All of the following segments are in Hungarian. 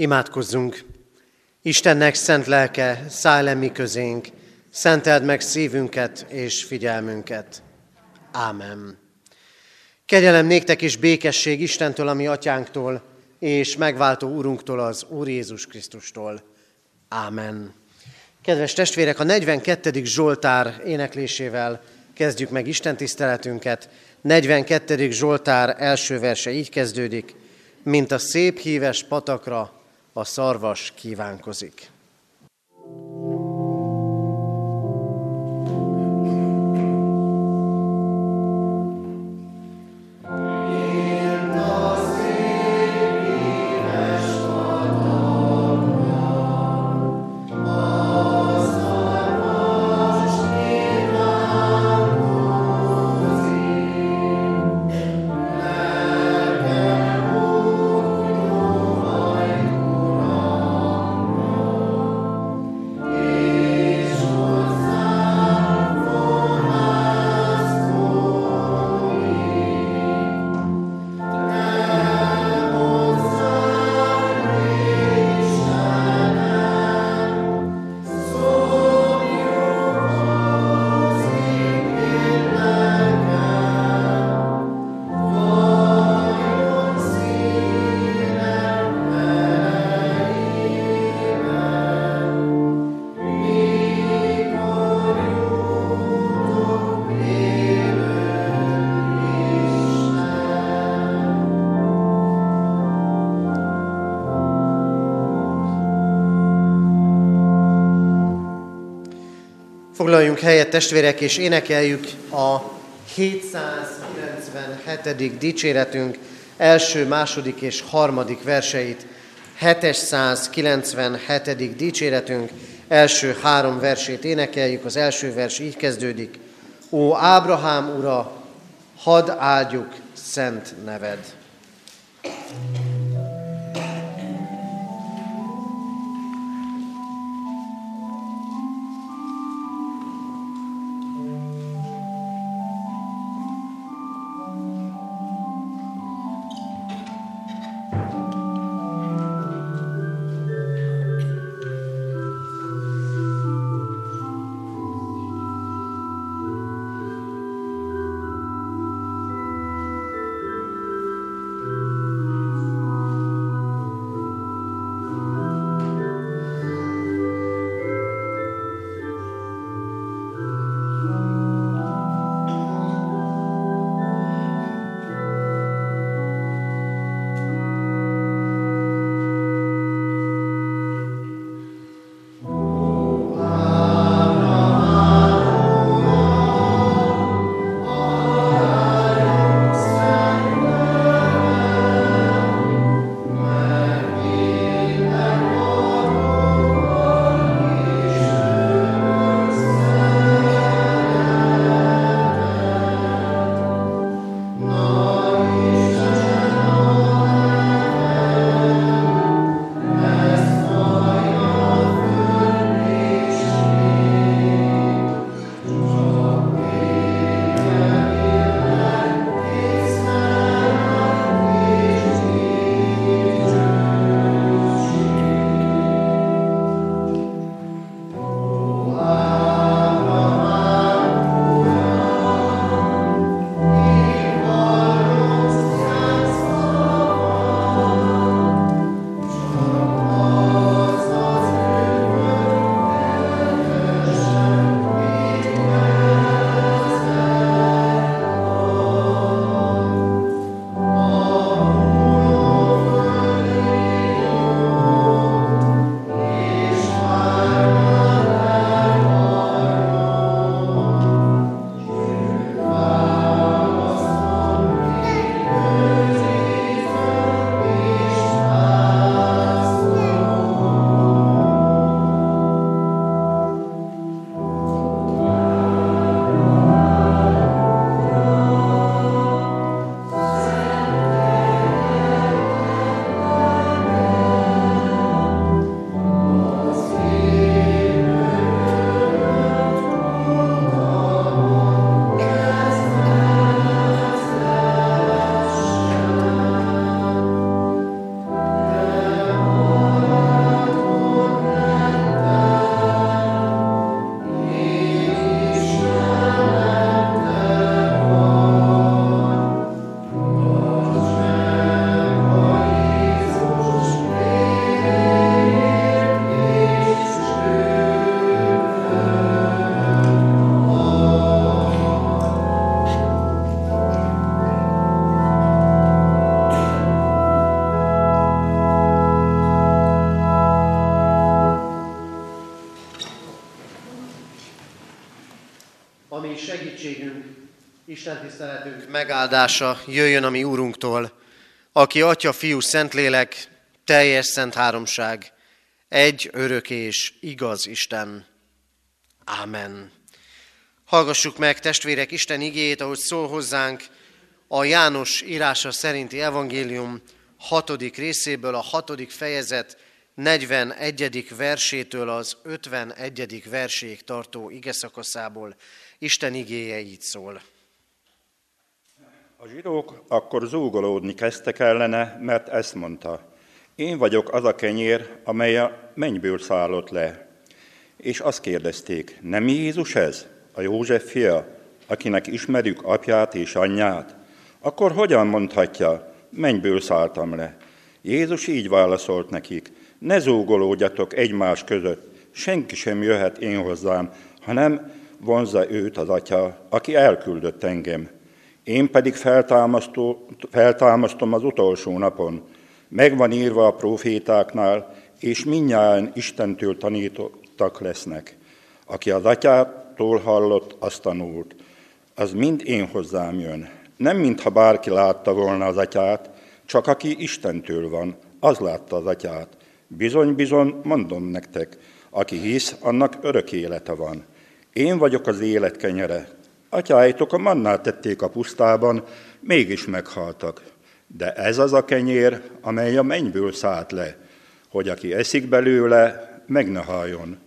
Imádkozzunk! Istennek szent lelke, szállj le mi közénk, szenteld meg szívünket és figyelmünket. Ámen. Kegyelem néktek is békesség Istentől, ami atyánktól, és megváltó Urunktól, az Úr Jézus Krisztustól. Ámen. Kedves testvérek, a 42. Zsoltár éneklésével kezdjük meg Isten tiszteletünket. 42. Zsoltár első verse így kezdődik, mint a szép híves patakra a szarvas kívánkozik. Foglaljunk helyet, testvérek, és énekeljük a 797. dicséretünk első, második és harmadik verseit. 797. dicséretünk első három versét énekeljük. Az első vers így kezdődik. Ó Ábrahám ura, hadd áldjuk szent neved. Megáldása jöjjön a mi Úrunktól, aki Atya, Fiú, Szentlélek, teljes szent háromság, egy örök és igaz Isten. Ámen. Hallgassuk meg, testvérek, Isten igét, ahogy szól hozzánk a János írása szerinti evangélium hatodik részéből, a hatodik fejezet 41. versétől az 51. verséig tartó ige szakaszából. Isten igéje így szól. A zsidók akkor zúgolódni kezdtek ellene, mert ezt mondta. Én vagyok az a kenyér, amely a mennyből szállott le. És azt kérdezték, nem Jézus ez, a József fia, akinek ismerjük apját és anyját? Akkor hogyan mondhatja, mennyből szálltam le? Jézus így válaszolt nekik, ne zúgolódjatok egymás között, senki sem jöhet én hozzám, hanem vonzza őt az atya, aki elküldött engem. Én pedig feltámasztom az utolsó napon. Megvan írva a profétáknál, és minnyáján Istentől tanítottak lesznek. Aki az atyától hallott, azt tanult. Az mind én hozzám jön. Nem mintha bárki látta volna az atyát, csak aki Istentől van, az látta az atyát. Bizony-bizony, mondom nektek, aki hisz, annak örök élete van. Én vagyok az élet kenyere. Atyáitok a mannát tették a pusztában, mégis meghaltak. De ez az a kenyér, amely a mennyből szállt le, hogy aki eszik belőle, meg ne haljon.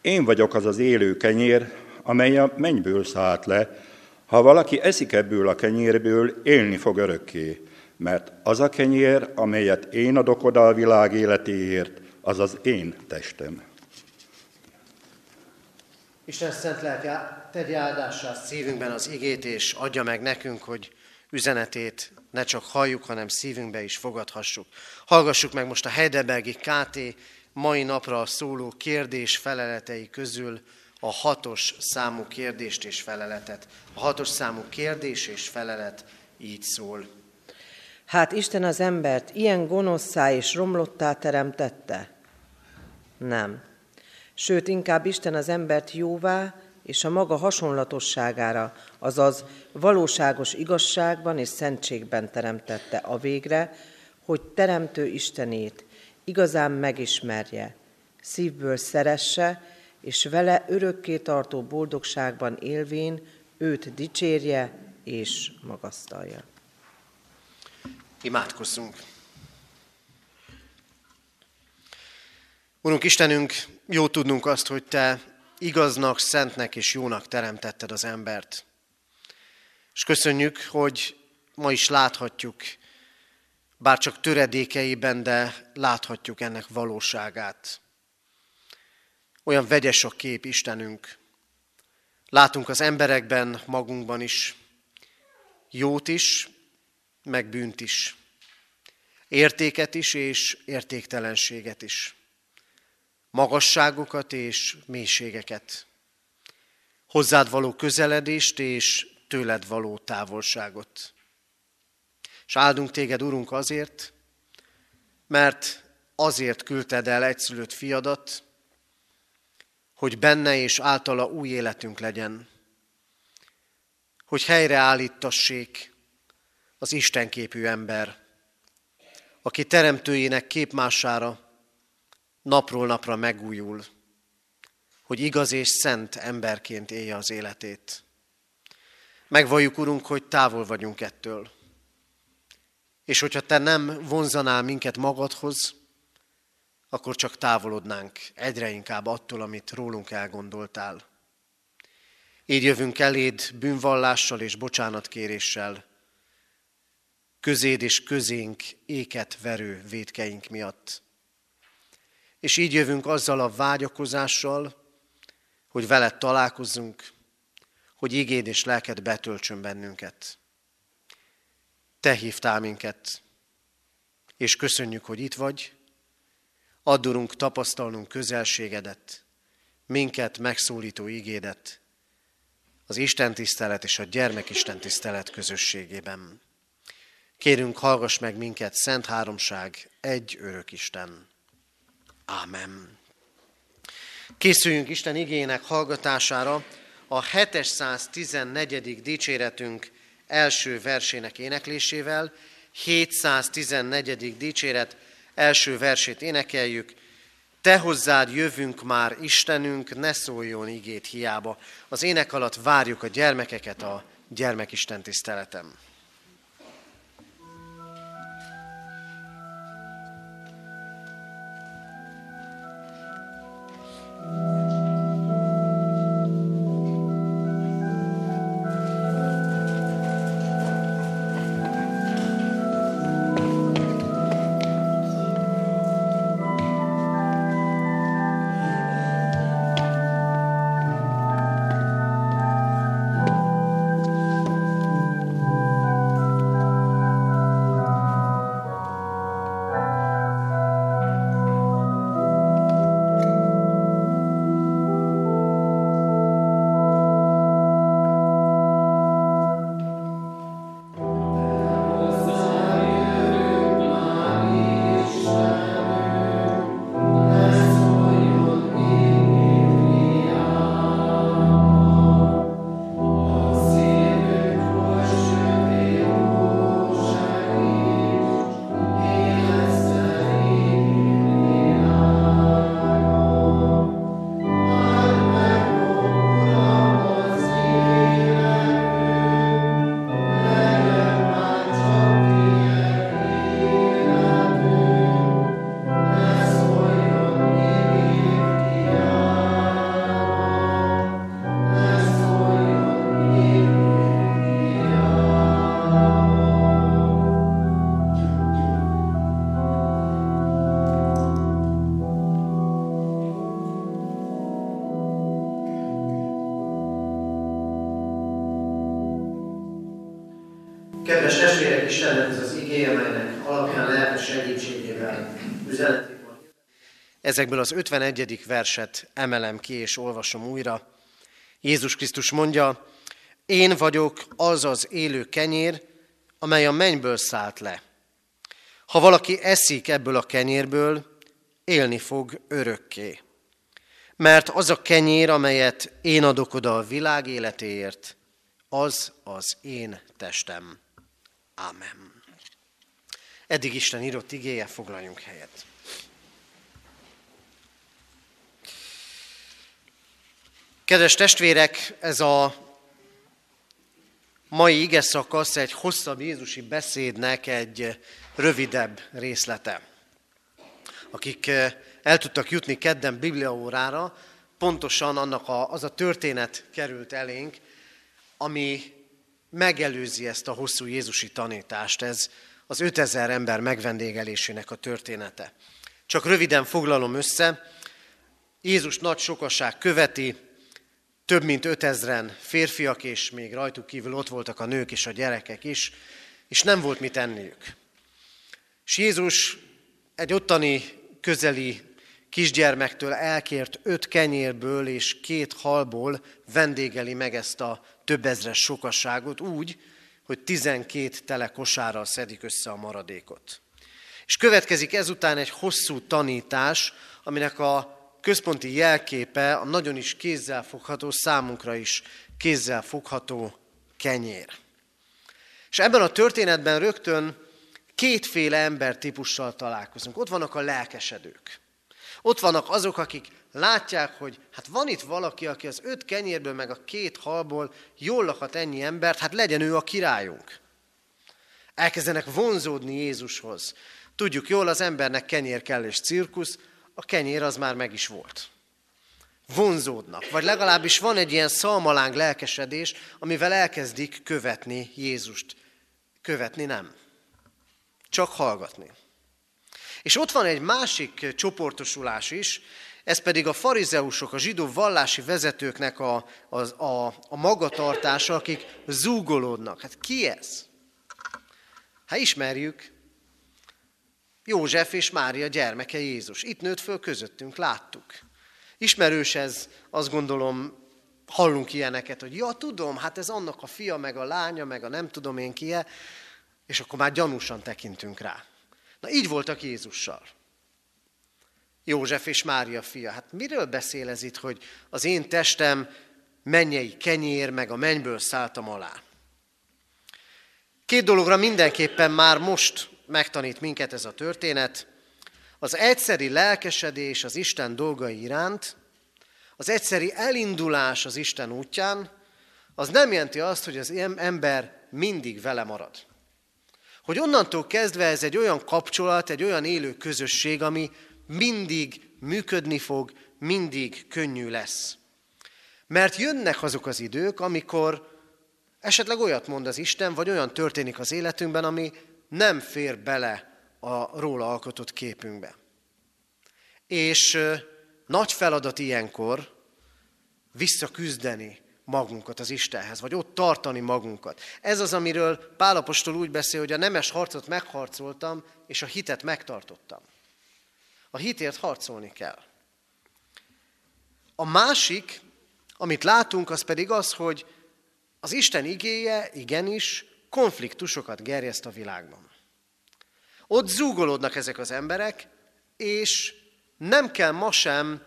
Én vagyok az az élő kenyér, amely a mennyből szállt le. Ha valaki eszik ebből a kenyérből, élni fog örökké mert az a kenyér, amelyet én adok oda a világ életéért, az az én testem. Isten szent lelke, tegye áldássá szívünkben az igét, és adja meg nekünk, hogy üzenetét ne csak halljuk, hanem szívünkbe is fogadhassuk. Hallgassuk meg most a Heidelbergi KT mai napra szóló kérdés feleletei közül a hatos számú kérdést és feleletet. A hatos számú kérdés és felelet így szól. Hát Isten az embert ilyen gonoszszá és romlottá teremtette? Nem. Sőt, inkább Isten az embert jóvá és a maga hasonlatosságára, azaz valóságos igazságban és szentségben teremtette a végre, hogy teremtő Istenét igazán megismerje, szívből szeresse, és vele örökké tartó boldogságban élvén őt dicsérje és magasztalja. Imádkozzunk! Urunk Istenünk, jó tudnunk azt, hogy Te igaznak, szentnek és jónak teremtetted az embert. És köszönjük, hogy ma is láthatjuk, bár csak töredékeiben, de láthatjuk ennek valóságát. Olyan vegyes a kép, Istenünk. Látunk az emberekben, magunkban is, jót is, meg bűnt is. Értéket is és értéktelenséget is. Magasságokat és mélységeket. Hozzád való közeledést és tőled való távolságot. És áldunk téged, Urunk, azért, mert azért küldted el egyszülött fiadat, hogy benne és általa új életünk legyen, hogy helyreállítassék az istenképű ember, aki teremtőjének képmására napról napra megújul, hogy igaz és szent emberként élje az életét. Megvalljuk, Urunk, hogy távol vagyunk ettől. És hogyha Te nem vonzanál minket magadhoz, akkor csak távolodnánk egyre inkább attól, amit rólunk elgondoltál. Így jövünk eléd bűnvallással és bocsánatkéréssel, közéd és közénk éket verő védkeink miatt. És így jövünk azzal a vágyakozással, hogy veled találkozzunk, hogy igéd és lelked betöltsön bennünket. Te hívtál minket, és köszönjük, hogy itt vagy. Addurunk tapasztalnunk közelségedet, minket megszólító igédet, az Isten tisztelet és a gyermekisten tisztelet közösségében. Kérünk, hallgass meg minket, Szent Háromság, egy örök Isten. Ámen. Készüljünk Isten igének hallgatására. a 714. dicséretünk első versének éneklésével. 714. dicséret első versét énekeljük. Te hozzád jövünk már, Istenünk, ne szóljon igét hiába. Az ének alatt várjuk a gyermekeket a gyermekisten tiszteletem. Kedves Ezekből az 51. verset emelem ki és olvasom újra. Jézus Krisztus mondja, én vagyok az az élő kenyér, amely a mennyből szállt le. Ha valaki eszik ebből a kenyérből, élni fog örökké. Mert az a kenyér, amelyet én adok oda a világ életéért, az az én testem. Amen. Eddig Isten írott igéje, foglaljunk helyet. Kedves testvérek, ez a mai ige szakasz egy hosszabb Jézusi beszédnek egy rövidebb részlete. Akik eh, el tudtak jutni kedden bibliaórára, pontosan annak a, az a történet került elénk, ami megelőzi ezt a hosszú Jézusi tanítást. Ez az 5000 ember megvendégelésének a története. Csak röviden foglalom össze. Jézus nagy sokaság követi, több mint 5000 férfiak, és még rajtuk kívül ott voltak a nők és a gyerekek is, és nem volt mit enniük. És Jézus egy ottani közeli kisgyermektől elkért öt kenyérből és két halból vendégeli meg ezt a több ezres sokasságot úgy, hogy tizenkét tele kosárral szedik össze a maradékot. És következik ezután egy hosszú tanítás, aminek a központi jelképe a nagyon is kézzelfogható, számunkra is kézzelfogható kenyér. És ebben a történetben rögtön kétféle embertípussal találkozunk. Ott vannak a lelkesedők. Ott vannak azok, akik látják, hogy hát van itt valaki, aki az öt kenyérből meg a két halból jól lakhat ennyi embert, hát legyen ő a királyunk. Elkezdenek vonzódni Jézushoz. Tudjuk jól, az embernek kenyér kell és cirkusz, a kenyér az már meg is volt. Vonzódnak, vagy legalábbis van egy ilyen szalmaláng lelkesedés, amivel elkezdik követni Jézust. Követni nem. Csak hallgatni. És ott van egy másik csoportosulás is, ez pedig a farizeusok, a zsidó vallási vezetőknek a, a, a, a magatartása, akik zúgolódnak. Hát ki ez? Hát ismerjük, József és Mária gyermeke Jézus. Itt nőtt föl közöttünk, láttuk. Ismerős ez, azt gondolom, hallunk ilyeneket, hogy ja, tudom, hát ez annak a fia, meg a lánya, meg a nem tudom én kie, és akkor már gyanúsan tekintünk rá. Na így voltak Jézussal. József és Mária fia. Hát miről beszél ez itt, hogy az én testem mennyei kenyér, meg a mennyből szálltam alá. Két dologra mindenképpen már most megtanít minket ez a történet. Az egyszeri lelkesedés az Isten dolgai iránt, az egyszeri elindulás az Isten útján, az nem jelenti azt, hogy az ember mindig vele marad. Hogy onnantól kezdve ez egy olyan kapcsolat, egy olyan élő közösség, ami mindig működni fog, mindig könnyű lesz. Mert jönnek azok az idők, amikor esetleg olyat mond az Isten, vagy olyan történik az életünkben, ami nem fér bele a róla alkotott képünkbe. És nagy feladat ilyenkor visszaküzdeni magunkat az Istenhez, vagy ott tartani magunkat. Ez az, amiről Pálapostól úgy beszél, hogy a nemes harcot megharcoltam, és a hitet megtartottam. A hitért harcolni kell. A másik, amit látunk, az pedig az, hogy az Isten igéje igenis konfliktusokat gerjeszt a világban. Ott zúgolódnak ezek az emberek, és nem kell ma sem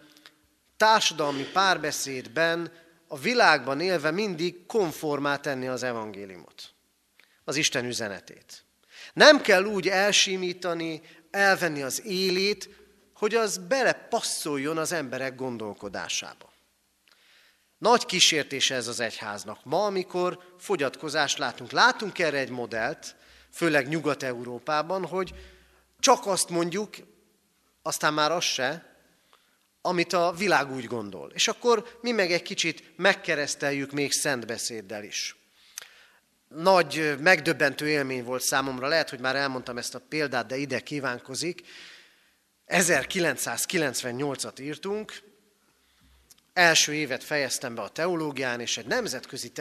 társadalmi párbeszédben a világban élve mindig konformá tenni az evangéliumot, az Isten üzenetét. Nem kell úgy elsimítani, elvenni az élét, hogy az belepasszoljon az emberek gondolkodásába. Nagy kísértése ez az egyháznak. Ma, amikor fogyatkozást látunk, látunk erre egy modellt, főleg Nyugat-Európában, hogy csak azt mondjuk, aztán már az se, amit a világ úgy gondol. És akkor mi meg egy kicsit megkereszteljük még szentbeszéddel is. Nagy, megdöbbentő élmény volt számomra, lehet, hogy már elmondtam ezt a példát, de ide kívánkozik. 1998-at írtunk, első évet fejeztem be a teológián, és egy nemzetközi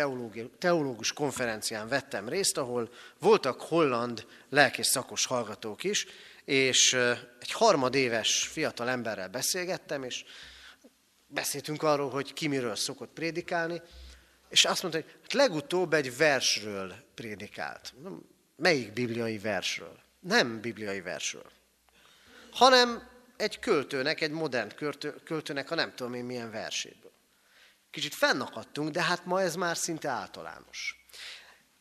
teológus konferencián vettem részt, ahol voltak holland lelkés szakos hallgatók is, és egy harmadéves fiatal emberrel beszélgettem, és beszéltünk arról, hogy ki miről szokott prédikálni, és azt mondta, hogy hát legutóbb egy versről prédikált. Melyik bibliai versről? Nem bibliai versről, hanem egy költőnek, egy modern költőnek a nem tudom én milyen verséből. Kicsit fennakadtunk, de hát ma ez már szinte általános.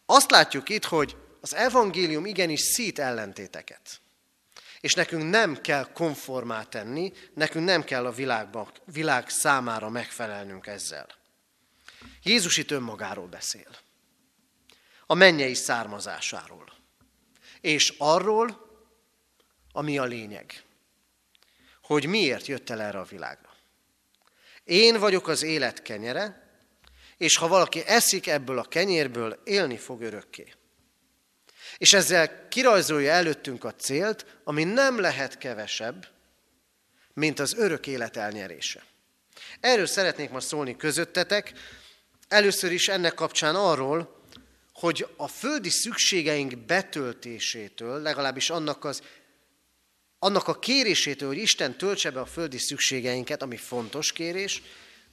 Azt látjuk itt, hogy az evangélium igenis szít ellentéteket. És nekünk nem kell konformá tenni, nekünk nem kell a világba, világ számára megfelelnünk ezzel. Jézus itt önmagáról beszél. A mennyei származásáról. És arról, ami a lényeg. Hogy miért jött el erre a világra. Én vagyok az élet kenyere, és ha valaki eszik ebből a kenyérből, élni fog örökké. És ezzel kirajzolja előttünk a célt, ami nem lehet kevesebb, mint az örök élet elnyerése. Erről szeretnék most szólni közöttetek. Először is ennek kapcsán arról, hogy a földi szükségeink betöltésétől, legalábbis annak, az, annak a kérésétől, hogy Isten töltse be a földi szükségeinket, ami fontos kérés,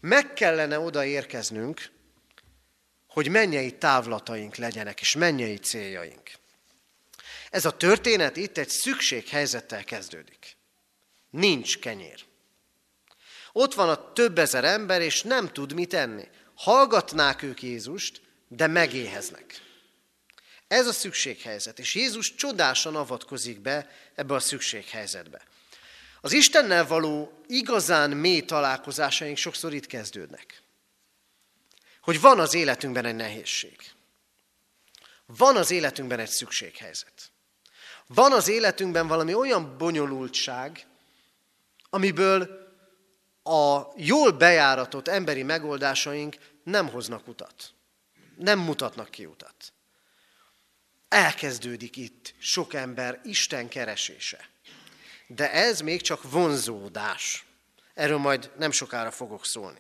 meg kellene odaérkeznünk, hogy mennyei távlataink legyenek, és mennyei céljaink. Ez a történet itt egy szükséghelyzettel kezdődik. Nincs kenyér. Ott van a több ezer ember, és nem tud mit enni. Hallgatnák ők Jézust, de megéheznek. Ez a szükséghelyzet, és Jézus csodásan avatkozik be ebbe a szükséghelyzetbe. Az Istennel való igazán mély találkozásaink sokszor itt kezdődnek. Hogy van az életünkben egy nehézség. Van az életünkben egy szükséghelyzet. Van az életünkben valami olyan bonyolultság, amiből a jól bejáratott emberi megoldásaink nem hoznak utat. Nem mutatnak ki utat. Elkezdődik itt sok ember Isten keresése. De ez még csak vonzódás. Erről majd nem sokára fogok szólni.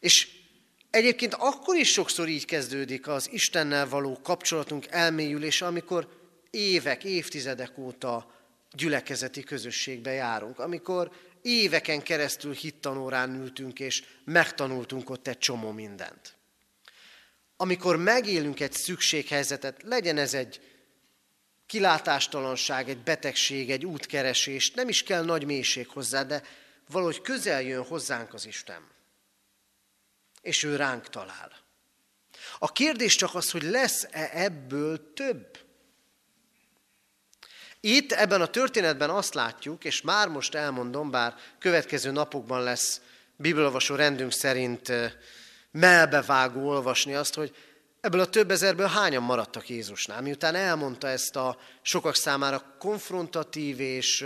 És egyébként akkor is sokszor így kezdődik az Istennel való kapcsolatunk elmélyülése, amikor évek, évtizedek óta gyülekezeti közösségbe járunk, amikor éveken keresztül hittanórán ültünk, és megtanultunk ott egy csomó mindent. Amikor megélünk egy szükséghelyzetet, legyen ez egy kilátástalanság, egy betegség, egy útkeresés, nem is kell nagy mélység hozzá, de valahogy közel jön hozzánk az Isten. és ő ránk talál. A kérdés csak az, hogy lesz-e ebből több? Itt ebben a történetben azt látjuk, és már most elmondom, bár következő napokban lesz bibelolvasó rendünk szerint melbevágó olvasni azt, hogy ebből a több ezerből hányan maradtak Jézusnál, miután elmondta ezt a sokak számára konfrontatív és,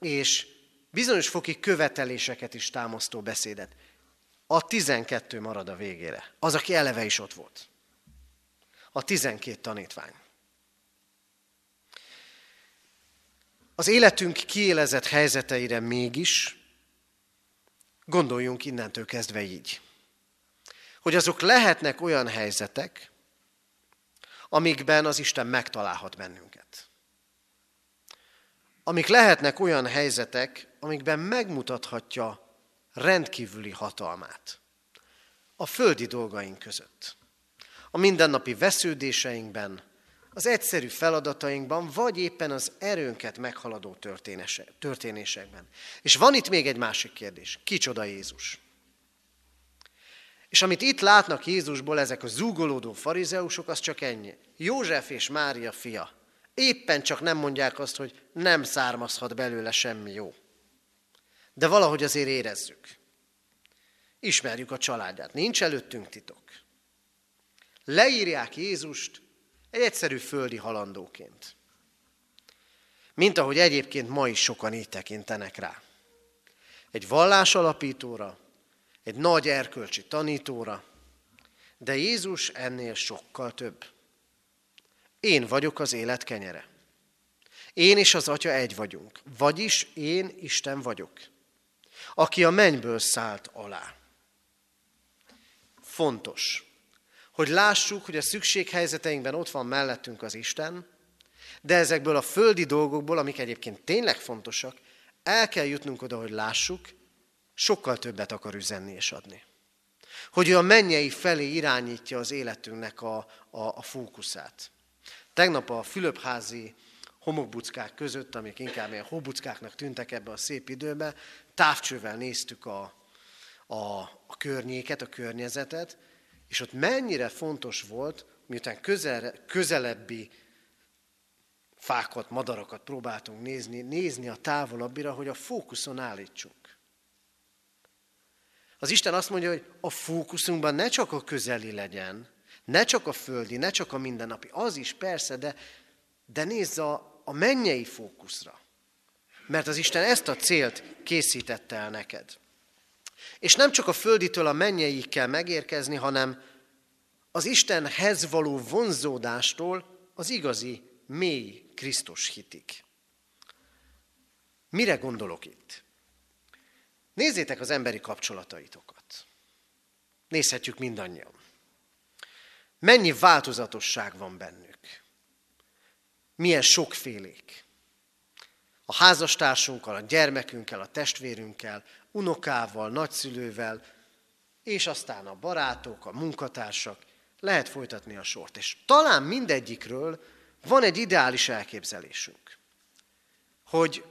és bizonyos foki követeléseket is támasztó beszédet. A tizenkettő marad a végére. Az, aki eleve is ott volt. A tizenkét tanítvány. Az életünk kiélezett helyzeteire mégis gondoljunk innentől kezdve így. Hogy azok lehetnek olyan helyzetek, amikben az Isten megtalálhat bennünket. Amik lehetnek olyan helyzetek, amikben megmutathatja rendkívüli hatalmát a földi dolgaink között. A mindennapi vesződéseinkben, az egyszerű feladatainkban, vagy éppen az erőnket meghaladó történésekben. És van itt még egy másik kérdés. Kicsoda Jézus? És amit itt látnak Jézusból ezek a zúgolódó farizeusok, az csak ennyi. József és Mária fia. Éppen csak nem mondják azt, hogy nem származhat belőle semmi jó. De valahogy azért érezzük. Ismerjük a családját. Nincs előttünk titok. Leírják Jézust egy egyszerű földi halandóként. Mint ahogy egyébként ma is sokan így tekintenek rá. Egy vallás alapítóra, egy nagy erkölcsi tanítóra, de Jézus ennél sokkal több. Én vagyok az élet kenyere. Én és az Atya egy vagyunk, vagyis én Isten vagyok, aki a mennyből szállt alá. Fontos, hogy lássuk, hogy a szükséghelyzeteinkben ott van mellettünk az Isten, de ezekből a földi dolgokból, amik egyébként tényleg fontosak, el kell jutnunk oda, hogy lássuk, sokkal többet akar üzenni és adni. Hogy ő a mennyei felé irányítja az életünknek a, a, a fókuszát. Tegnap a Fülöpházi homokbuckák között, amik inkább ilyen hóbuckáknak tűntek ebbe a szép időbe, távcsővel néztük a, a, a környéket, a környezetet, és ott mennyire fontos volt, miután közel, közelebbi fákat, madarakat próbáltunk nézni, nézni a távolabbira, hogy a fókuszon állítsunk. Az Isten azt mondja, hogy a fókuszunkban ne csak a közeli legyen, ne csak a földi, ne csak a mindennapi, az is persze, de, de nézz a, a mennyei fókuszra. Mert az Isten ezt a célt készítette el neked. És nem csak a földitől a mennyeig kell megérkezni, hanem az Istenhez való vonzódástól az igazi, mély Krisztus hitik. Mire gondolok itt? Nézzétek az emberi kapcsolataitokat. Nézhetjük mindannyian. Mennyi változatosság van bennük. Milyen sokfélék. A házastársunkkal, a gyermekünkkel, a testvérünkkel, unokával, nagyszülővel, és aztán a barátok, a munkatársak, lehet folytatni a sort. És talán mindegyikről van egy ideális elképzelésünk, hogy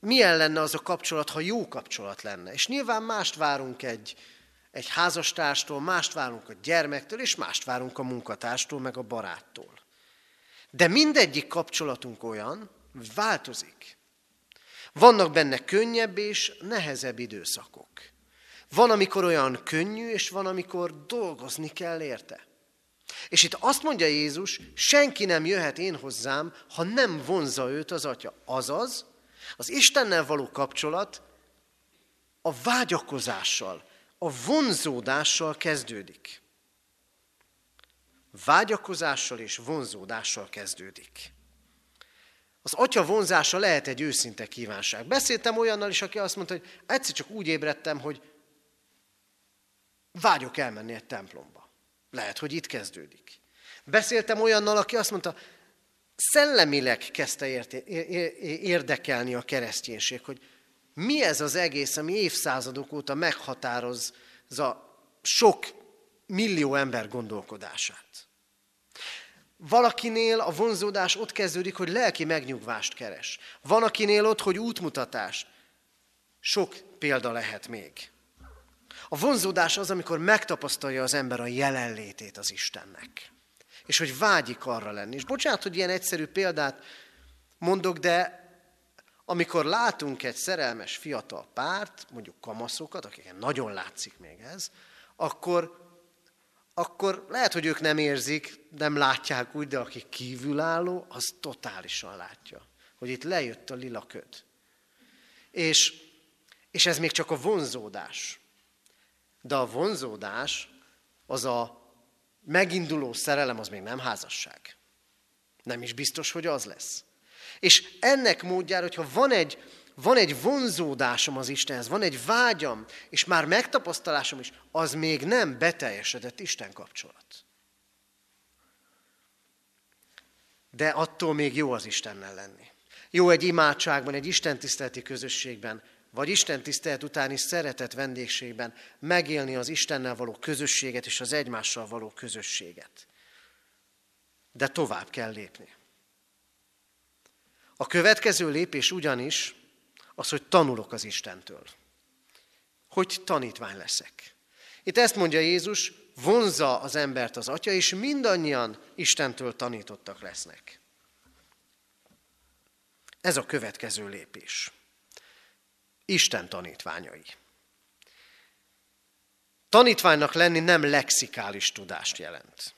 milyen lenne az a kapcsolat, ha jó kapcsolat lenne. És nyilván mást várunk egy, egy házastárstól, mást várunk a gyermektől, és mást várunk a munkatárstól, meg a baráttól. De mindegyik kapcsolatunk olyan, hogy változik. Vannak benne könnyebb és nehezebb időszakok. Van, amikor olyan könnyű, és van, amikor dolgozni kell érte. És itt azt mondja Jézus, senki nem jöhet én hozzám, ha nem vonza őt az atya. Azaz, az Istennel való kapcsolat a vágyakozással, a vonzódással kezdődik. Vágyakozással és vonzódással kezdődik. Az atya vonzása lehet egy őszinte kívánság. Beszéltem olyannal is, aki azt mondta, hogy egyszer csak úgy ébredtem, hogy vágyok elmenni egy templomba. Lehet, hogy itt kezdődik. Beszéltem olyannal, aki azt mondta, szellemileg kezdte érdekelni a kereszténység, hogy mi ez az egész, ami évszázadok óta meghatározza sok millió ember gondolkodását. Valakinél a vonzódás ott kezdődik, hogy lelki megnyugvást keres. Van akinél ott, hogy útmutatást. Sok példa lehet még. A vonzódás az, amikor megtapasztalja az ember a jelenlétét az Istennek. És hogy vágyik arra lenni. És bocsánat, hogy ilyen egyszerű példát mondok, de amikor látunk egy szerelmes fiatal párt, mondjuk kamaszokat, akiken nagyon látszik még ez, akkor, akkor lehet, hogy ők nem érzik, nem látják úgy, de aki kívülálló, az totálisan látja, hogy itt lejött a lila köd. És, és ez még csak a vonzódás. De a vonzódás, az a meginduló szerelem, az még nem házasság. Nem is biztos, hogy az lesz. És ennek módjára, hogyha van egy, van egy vonzódásom az Istenhez, van egy vágyam, és már megtapasztalásom is, az még nem beteljesedett Isten kapcsolat. De attól még jó az Istennel lenni. Jó egy imádságban, egy Isten tiszteleti közösségben, vagy Isten tisztelet utáni szeretet vendégségben megélni az Istennel való közösséget és az egymással való közösséget. De tovább kell lépni. A következő lépés ugyanis az, hogy tanulok az Istentől. Hogy tanítvány leszek. Itt ezt mondja Jézus, vonzza az embert az Atya, és mindannyian Istentől tanítottak lesznek. Ez a következő lépés. Isten tanítványai. Tanítványnak lenni nem lexikális tudást jelent.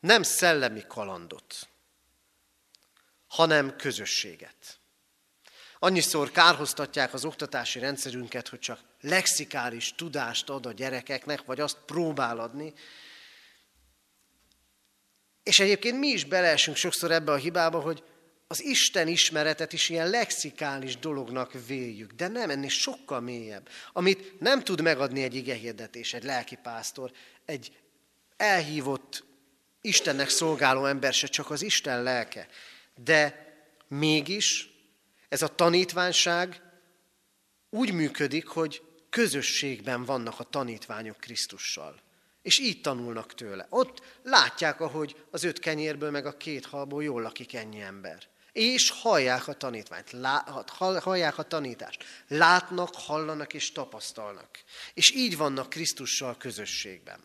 Nem szellemi kalandot, hanem közösséget. Annyiszor kárhoztatják az oktatási rendszerünket, hogy csak lexikális tudást ad a gyerekeknek, vagy azt próbál adni. És egyébként mi is beleesünk sokszor ebbe a hibába, hogy az Isten ismeretet is ilyen lexikális dolognak véljük, de nem, ennél sokkal mélyebb, amit nem tud megadni egy igehirdetés, egy lelkipásztor, egy elhívott Istennek szolgáló ember se, csak az Isten lelke. De mégis ez a tanítványság úgy működik, hogy közösségben vannak a tanítványok Krisztussal. És így tanulnak tőle. Ott látják, ahogy az öt kenyérből meg a két halból jól lakik ennyi ember. És hallják a tanítványt, hallják a tanítást. Látnak, hallanak és tapasztalnak. És így vannak Krisztussal közösségben.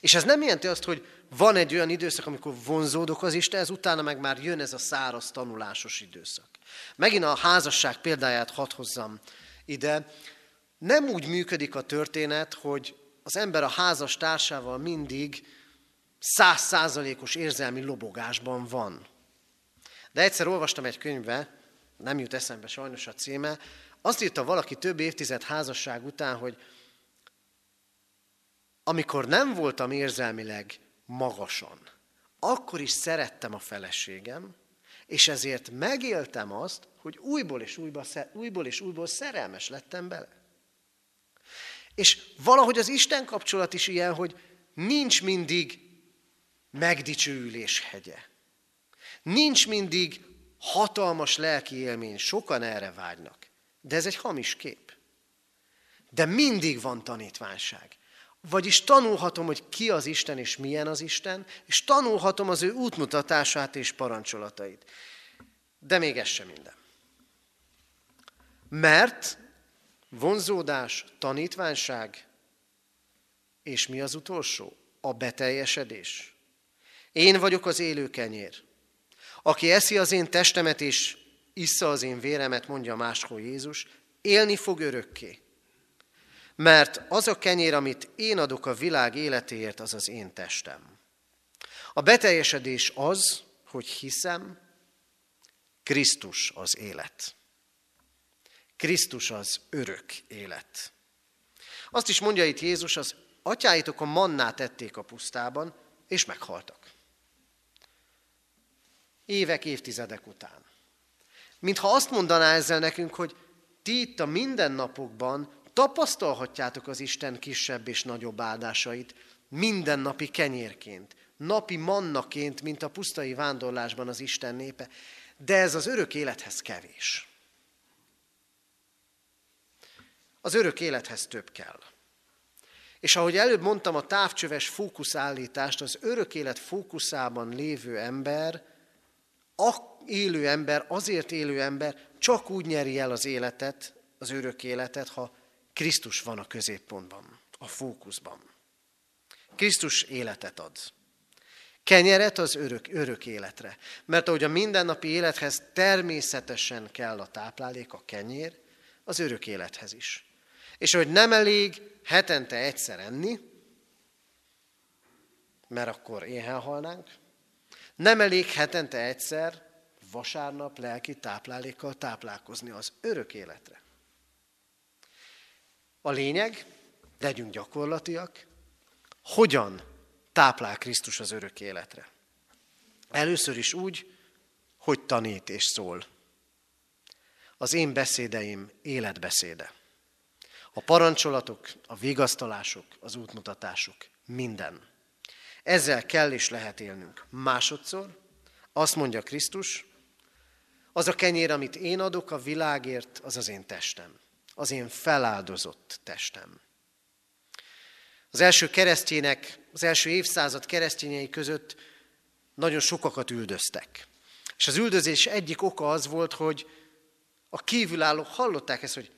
És ez nem jelenti azt, hogy van egy olyan időszak, amikor vonzódok az Istenhez, utána meg már jön ez a száraz tanulásos időszak. Megint a házasság példáját hadd hozzam ide. Nem úgy működik a történet, hogy az ember a házas társával mindig százszázalékos érzelmi lobogásban van. De egyszer olvastam egy könyvbe, nem jut eszembe sajnos a címe, azt írta valaki több évtized házasság után, hogy amikor nem voltam érzelmileg magasan, akkor is szerettem a feleségem, és ezért megéltem azt, hogy újból és újból, újból és újból szerelmes lettem bele. És valahogy az Isten kapcsolat is ilyen, hogy nincs mindig megdicsőülés hegye. Nincs mindig hatalmas lelki élmény, sokan erre vágynak. De ez egy hamis kép. De mindig van tanítványság. Vagyis tanulhatom, hogy ki az Isten és milyen az Isten, és tanulhatom az ő útmutatását és parancsolatait. De még ez sem minden. Mert vonzódás, tanítványság, és mi az utolsó? A beteljesedés. Én vagyok az élő kenyér. Aki eszi az én testemet és issza az én véremet, mondja máshol Jézus, élni fog örökké. Mert az a kenyér, amit én adok a világ életéért, az az én testem. A beteljesedés az, hogy hiszem, Krisztus az élet. Krisztus az örök élet. Azt is mondja itt Jézus, az atyáitok a mannát ették a pusztában, és meghaltak. Évek, évtizedek után. Mintha azt mondaná ezzel nekünk, hogy ti itt a mindennapokban tapasztalhatjátok az Isten kisebb és nagyobb áldásait mindennapi kenyérként, napi mannaként, mint a pusztai vándorlásban az Isten népe, de ez az örök élethez kevés. Az örök élethez több kell. És ahogy előbb mondtam, a távcsöves fókuszállítást, az örök élet fókuszában lévő ember, a élő ember, azért élő ember csak úgy nyeri el az életet, az örök életet, ha Krisztus van a középpontban, a fókuszban. Krisztus életet ad. Kenyeret az örök, örök életre. Mert ahogy a mindennapi élethez természetesen kell a táplálék, a kenyér, az örök élethez is. És hogy nem elég hetente egyszer enni, mert akkor éhen halnánk, nem elég hetente egyszer vasárnap lelki táplálékkal táplálkozni az örök életre. A lényeg, legyünk gyakorlatiak, hogyan táplál Krisztus az örök életre. Először is úgy, hogy tanít és szól. Az én beszédeim életbeszéde. A parancsolatok, a vigasztalások, az útmutatások, minden. Ezzel kell és lehet élnünk. Másodszor azt mondja Krisztus, az a kenyér, amit én adok a világért, az az én testem. Az én feláldozott testem. Az első keresztjének, az első évszázad keresztényei között nagyon sokakat üldöztek. És az üldözés egyik oka az volt, hogy a kívülállók hallották ezt, hogy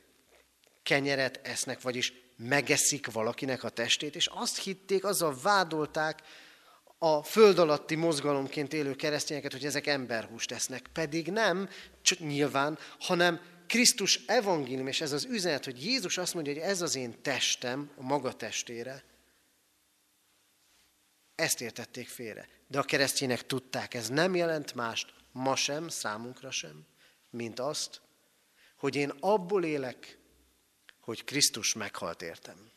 kenyeret esznek, vagyis megeszik valakinek a testét, és azt hitték, azzal vádolták a föld alatti mozgalomként élő keresztényeket, hogy ezek emberhúst esznek. Pedig nem, csak nyilván, hanem Krisztus evangélium, és ez az üzenet, hogy Jézus azt mondja, hogy ez az én testem, a maga testére, ezt értették félre. De a keresztények tudták, ez nem jelent mást, ma sem, számunkra sem, mint azt, hogy én abból élek, hogy Krisztus meghalt értem.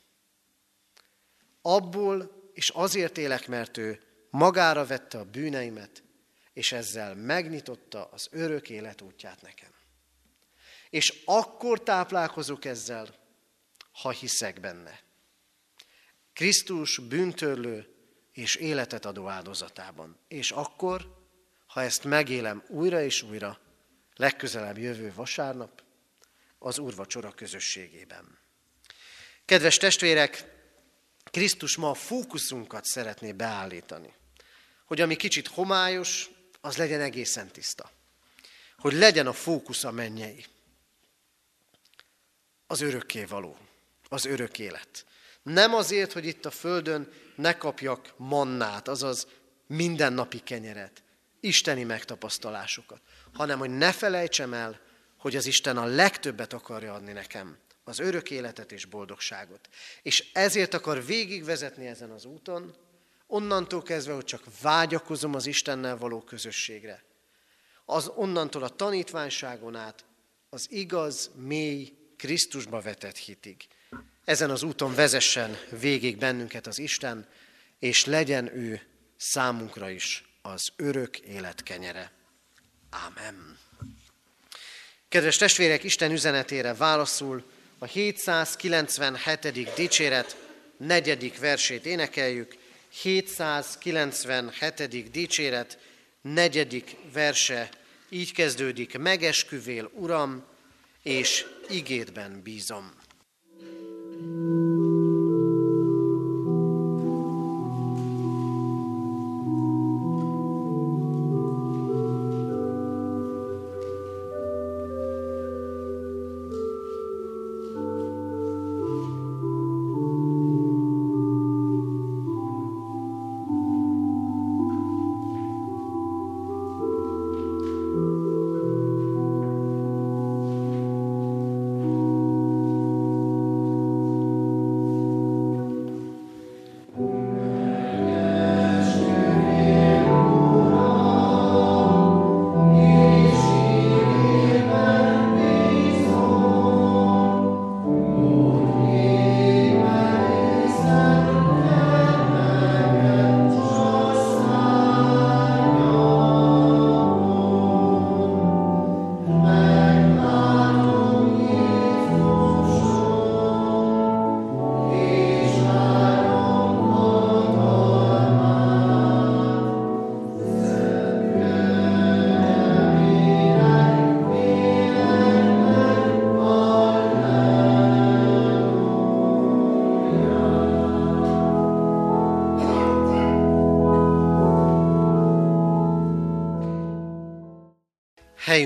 Abból és azért élek, mert ő magára vette a bűneimet, és ezzel megnyitotta az örök élet útját nekem. És akkor táplálkozok ezzel, ha hiszek benne. Krisztus bűntörlő és életet adó áldozatában. És akkor, ha ezt megélem újra és újra, legközelebb jövő vasárnap, az úrvacsora közösségében. Kedves testvérek, Krisztus ma a fókuszunkat szeretné beállítani. Hogy ami kicsit homályos, az legyen egészen tiszta. Hogy legyen a fókusz a mennyei. Az örökké való, az örök élet. Nem azért, hogy itt a földön ne kapjak mannát, azaz mindennapi kenyeret, isteni megtapasztalásokat, hanem hogy ne felejtsem el, hogy az Isten a legtöbbet akarja adni nekem, az örök életet és boldogságot. És ezért akar végigvezetni ezen az úton, onnantól kezdve, hogy csak vágyakozom az Istennel való közösségre. Az onnantól a tanítványságon át az igaz, mély, Krisztusba vetett hitig. Ezen az úton vezessen végig bennünket az Isten, és legyen ő számunkra is az örök élet kenyere. Ámen. Kedves testvérek, Isten üzenetére válaszul a 797. dicséret negyedik versét énekeljük. 797. dicséret negyedik verse így kezdődik, megesküvél, Uram, és igédben bízom.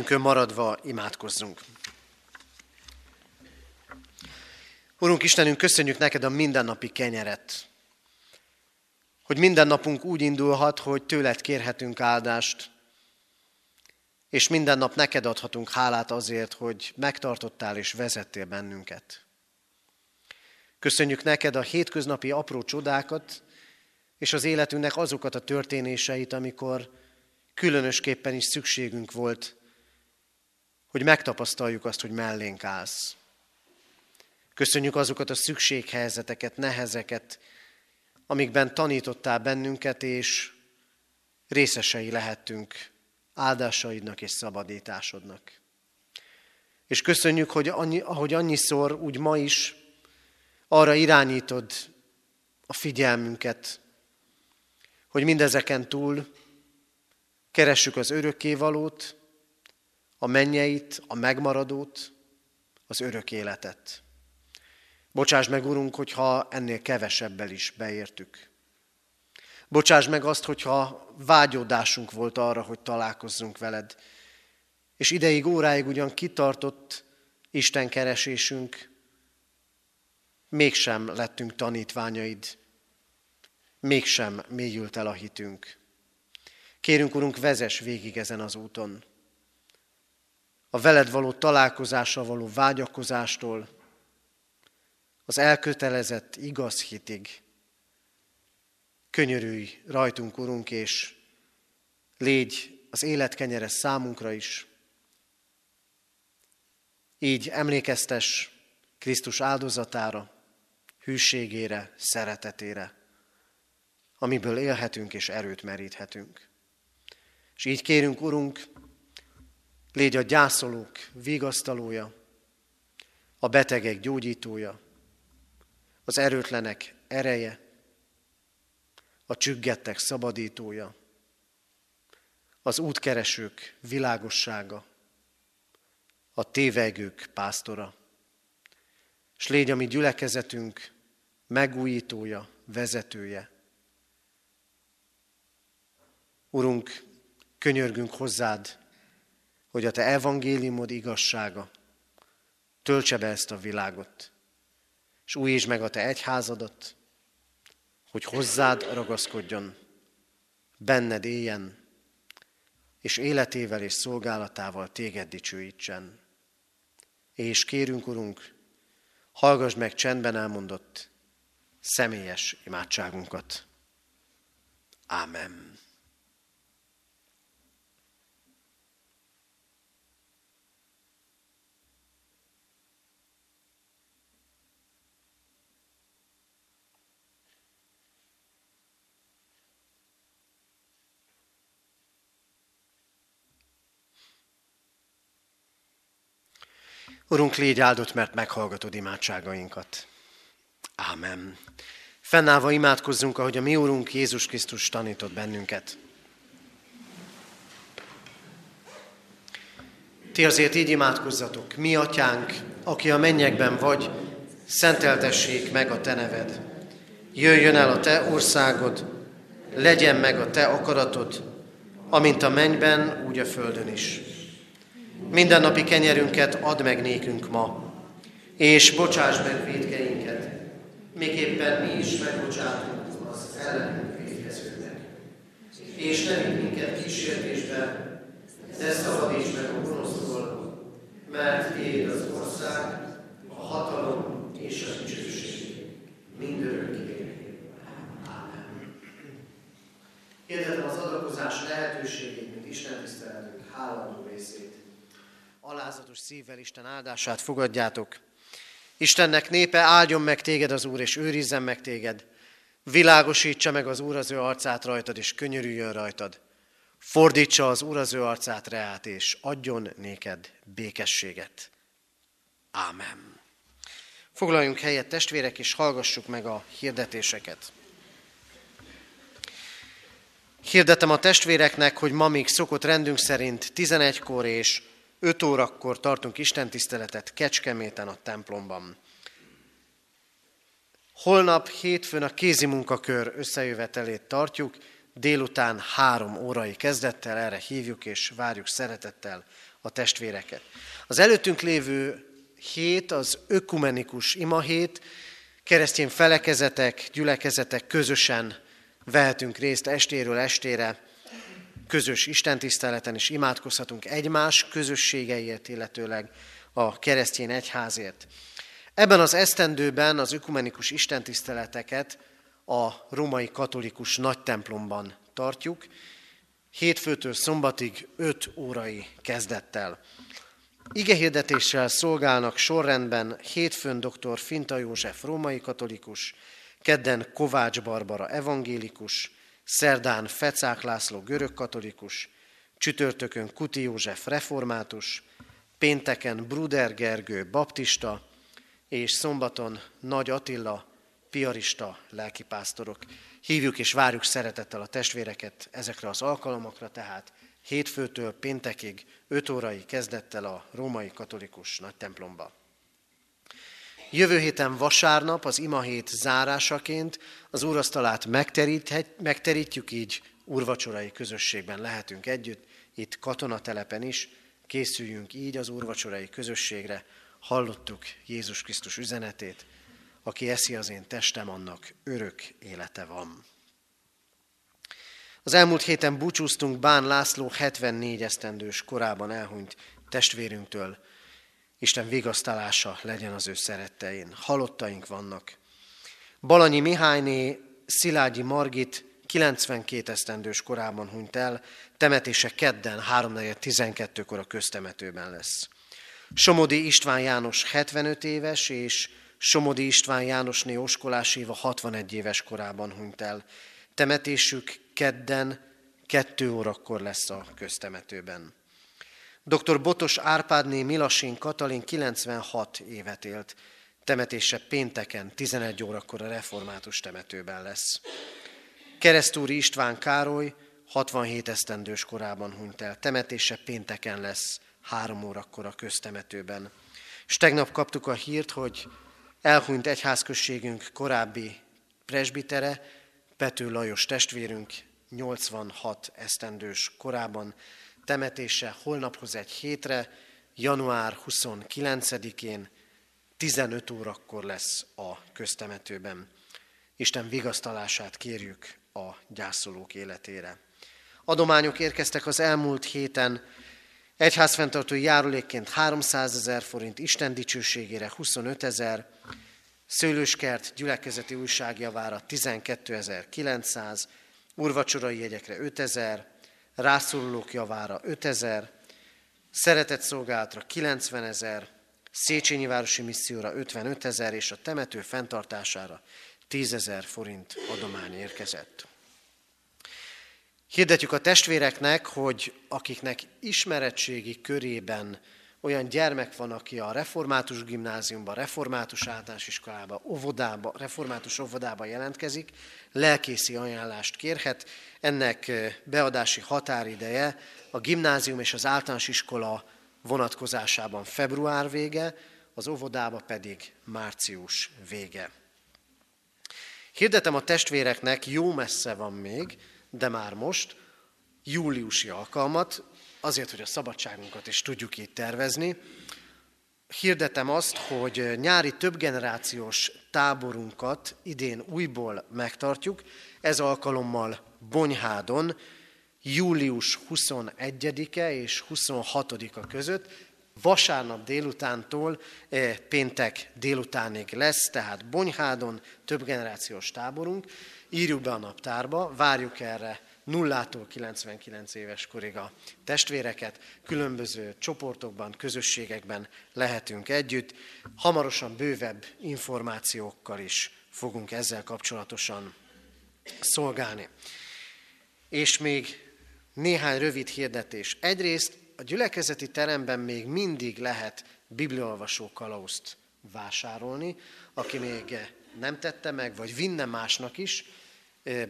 Helyünkön maradva imádkozzunk. Urunk Istenünk, köszönjük neked a mindennapi kenyeret, hogy minden napunk úgy indulhat, hogy tőled kérhetünk áldást, és minden nap neked adhatunk hálát azért, hogy megtartottál és vezettél bennünket. Köszönjük neked a hétköznapi apró csodákat, és az életünknek azokat a történéseit, amikor különösképpen is szükségünk volt, hogy megtapasztaljuk azt, hogy mellénk állsz. Köszönjük azokat a szükséghelyzeteket, nehezeket, amikben tanítottál bennünket, és részesei lehettünk áldásaidnak és szabadításodnak. És köszönjük, hogy annyi, ahogy annyiszor, úgy ma is arra irányítod a figyelmünket, hogy mindezeken túl keressük az örökkévalót, a mennyeit, a megmaradót, az örök életet. Bocsáss meg, Urunk, hogyha ennél kevesebbel is beértük. Bocsáss meg azt, hogyha vágyódásunk volt arra, hogy találkozzunk veled. És ideig, óráig ugyan kitartott Isten keresésünk, mégsem lettünk tanítványaid, mégsem mélyült el a hitünk. Kérünk, Urunk, vezes végig ezen az úton. A veled való találkozással való vágyakozástól, az elkötelezett igaz hitig. Könyörülj rajtunk, Urunk, és légy az élet kenyere számunkra is. Így emlékeztes Krisztus áldozatára, hűségére, szeretetére, amiből élhetünk és erőt meríthetünk. És így kérünk, Urunk, légy a gyászolók vigasztalója, a betegek gyógyítója, az erőtlenek ereje, a csüggettek szabadítója, az útkeresők világossága, a tévegők pásztora, és légy a mi gyülekezetünk megújítója, vezetője. Urunk, könyörgünk hozzád, hogy a Te evangéliumod igazsága töltse be ezt a világot, és újítsd meg a Te egyházadat, hogy hozzád ragaszkodjon, benned éljen, és életével és szolgálatával téged dicsőítsen. És kérünk, Urunk, hallgass meg csendben elmondott személyes imádságunkat. Ámen. Urunk, légy áldott, mert meghallgatod imádságainkat. Ámen. Fennállva imádkozzunk, ahogy a mi Úrunk Jézus Krisztus tanított bennünket. Ti azért így imádkozzatok, mi atyánk, aki a mennyekben vagy, szenteltessék meg a te neved. Jöjjön el a te országod, legyen meg a te akaratod, amint a mennyben, úgy a földön is. Mindennapi kenyerünket add meg nékünk ma, és bocsáss meg védkeinket, éppen mi is megbocsátunk az ellenünk védkezőknek. És ne minket kísértésbe, de szabadíts meg a gonosztól, mert Téd az ország, a hatalom és a dicsőség mindörökké. Ámen. Hirdetem az adakozás lehetőségét, mint Isten tiszteletünk háladó részét alázatos szívvel Isten áldását fogadjátok. Istennek népe, áldjon meg téged az Úr, és őrizzen meg téged. Világosítsa meg az Úr az ő arcát rajtad, és könyörüljön rajtad. Fordítsa az Úr az ő arcát reát, és adjon néked békességet. Ámen. Foglaljunk helyet, testvérek, és hallgassuk meg a hirdetéseket. Hirdetem a testvéreknek, hogy ma még szokott rendünk szerint 11-kor és 5 órakor tartunk istentiszteletet Kecskeméten a templomban. Holnap hétfőn a kézi munkakör összejövetelét tartjuk, délután három órai kezdettel erre hívjuk és várjuk szeretettel a testvéreket. Az előttünk lévő hét az ökumenikus imahét, keresztény felekezetek, gyülekezetek közösen vehetünk részt estéről estére, közös istentiszteleten is imádkozhatunk egymás közösségeiért, illetőleg a keresztény egyházért. Ebben az esztendőben az ökumenikus istentiszteleteket a római katolikus nagytemplomban tartjuk, hétfőtől szombatig 5 órai kezdettel. Igehirdetéssel szolgálnak sorrendben hétfőn dr. Finta József római katolikus, kedden Kovács Barbara evangélikus, szerdán Fecák László görög katolikus, csütörtökön Kuti József református, pénteken Bruder Gergő baptista, és szombaton Nagy Attila piarista lelkipásztorok. Hívjuk és várjuk szeretettel a testvéreket ezekre az alkalomokra, tehát hétfőtől péntekig 5 órai kezdettel a római katolikus nagy templomba. Jövő héten vasárnap az imahét zárásaként az úrasztalát megterítjük, így úrvacsorai közösségben lehetünk együtt, itt katonatelepen is, készüljünk így az úrvacsorai közösségre, hallottuk Jézus Krisztus üzenetét, aki eszi az én testem, annak örök élete van. Az elmúlt héten búcsúztunk Bán László 74 esztendős korában elhunyt testvérünktől. Isten vigasztalása legyen az ő szerettein. Halottaink vannak. Balanyi Mihályné Szilágyi Margit 92 esztendős korában hunyt el, temetése kedden 3.12-kor a köztemetőben lesz. Somodi István János 75 éves, és Somodi István Jánosné Oskolás Éva 61 éves korában hunyt el. Temetésük kedden, kettő órakor lesz a köztemetőben. Dr. Botos Árpádné Milasin Katalin 96 évet élt. Temetése pénteken, 11 órakor a református temetőben lesz. Keresztúri István Károly 67 esztendős korában hunyt el. Temetése pénteken lesz, három órakor a köztemetőben. És tegnap kaptuk a hírt, hogy elhunyt egyházközségünk korábbi presbitere, Pető Lajos testvérünk 86 esztendős korában temetése holnaphoz egy hétre, január 29-én 15 órakor lesz a köztemetőben. Isten vigasztalását kérjük a gyászolók életére. Adományok érkeztek az elmúlt héten, egyházfenntartói járulékként 300 ezer forint, Isten dicsőségére 25 ezer, Szőlőskert gyülekezeti újságjavára 12.900, urvacsorai jegyekre 5000, rászorulók javára 5000, szeretett szolgálatra 90 ezer, Széchenyi Városi Misszióra 55 ezer, és a temető fenntartására 10 ezer forint adomány érkezett. Hirdetjük a testvéreknek, hogy akiknek ismeretségi körében olyan gyermek van, aki a református gimnáziumban, református általános iskolába, óvodába, református óvodába jelentkezik, lelkészi ajánlást kérhet. Ennek beadási határideje a gimnázium és az általános iskola vonatkozásában február vége, az óvodába pedig március vége. Hirdetem a testvéreknek, jó messze van még, de már most, júliusi alkalmat, azért, hogy a szabadságunkat is tudjuk így tervezni. Hirdetem azt, hogy nyári többgenerációs táborunkat idén újból megtartjuk, ez alkalommal Bonyhádon, július 21-e és 26-a között, vasárnap délutántól eh, péntek délutánig lesz, tehát Bonyhádon többgenerációs táborunk. Írjuk be a naptárba, várjuk erre nullától 99 éves korig a testvéreket, különböző csoportokban, közösségekben lehetünk együtt. Hamarosan bővebb információkkal is fogunk ezzel kapcsolatosan szolgálni. És még néhány rövid hirdetés. Egyrészt a gyülekezeti teremben még mindig lehet bibliolvasó kalauzt vásárolni, aki még nem tette meg, vagy vinne másnak is,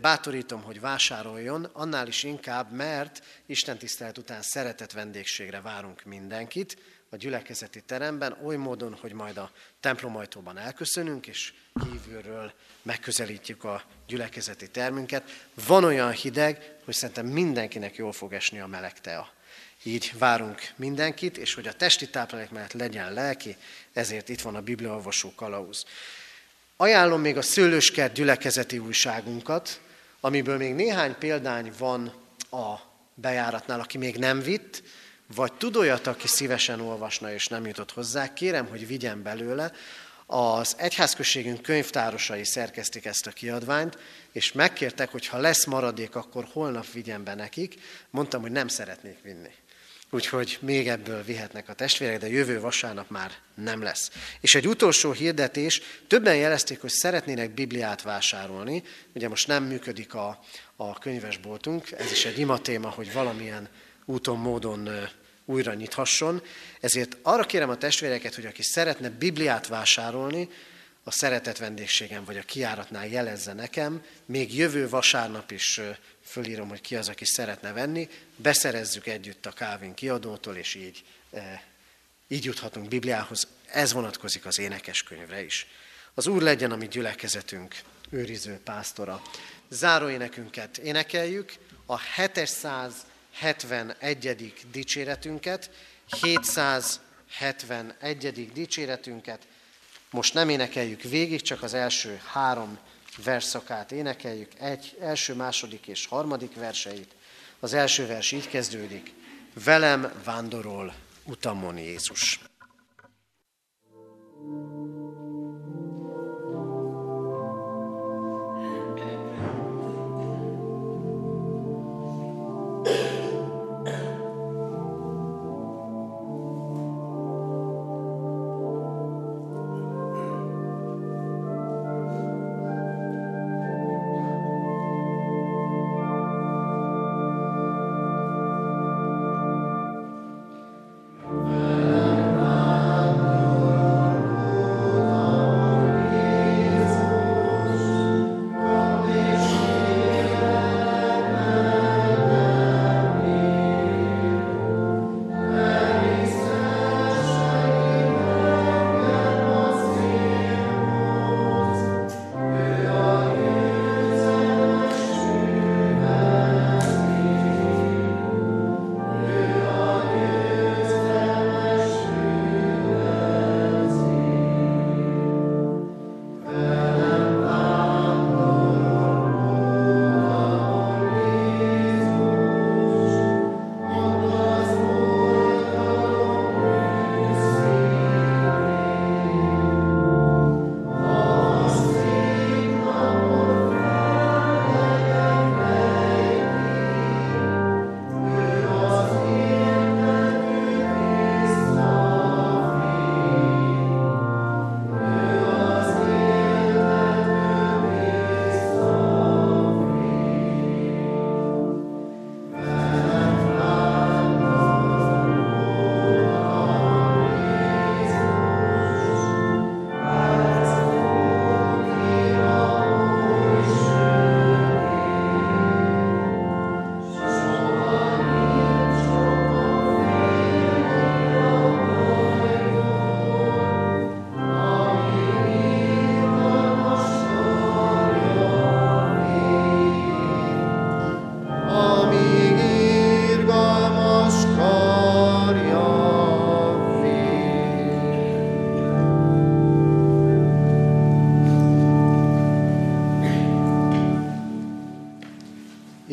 bátorítom, hogy vásároljon, annál is inkább, mert Isten tisztelet után szeretett vendégségre várunk mindenkit a gyülekezeti teremben, oly módon, hogy majd a templom ajtóban elköszönünk, és kívülről megközelítjük a gyülekezeti termünket. Van olyan hideg, hogy szerintem mindenkinek jól fog esni a meleg tea. Így várunk mindenkit, és hogy a testi táplálék mellett legyen lelki, ezért itt van a Bibliaolvasó kalauz. Ajánlom még a Szőlőskert gyülekezeti újságunkat, amiből még néhány példány van a bejáratnál, aki még nem vitt, vagy tud olyat, aki szívesen olvasna és nem jutott hozzá, kérem, hogy vigyen belőle. Az egyházközségünk könyvtárosai szerkesztik ezt a kiadványt, és megkértek, hogy ha lesz maradék, akkor holnap vigyen be nekik. Mondtam, hogy nem szeretnék vinni. Úgyhogy még ebből vihetnek a testvérek, de jövő vasárnap már nem lesz. És egy utolsó hirdetés, többen jelezték, hogy szeretnének Bibliát vásárolni. Ugye most nem működik a, a könyvesboltunk, ez is egy ima téma, hogy valamilyen úton, módon újra nyithasson. Ezért arra kérem a testvéreket, hogy aki szeretne Bibliát vásárolni, a szeretett vendégségem vagy a kiáratnál jelezze nekem, még jövő vasárnap is fölírom, hogy ki az, aki szeretne venni, beszerezzük együtt a Kávin kiadótól, és így, így juthatunk Bibliához. Ez vonatkozik az énekeskönyvre is. Az Úr legyen a mi gyülekezetünk őriző pásztora. Záró énekünket énekeljük, a 771. dicséretünket, 771. dicséretünket, most nem énekeljük végig, csak az első három verszakát énekeljük, egy, első, második és harmadik verseit. Az első vers így kezdődik, velem vándorol utamon Jézus.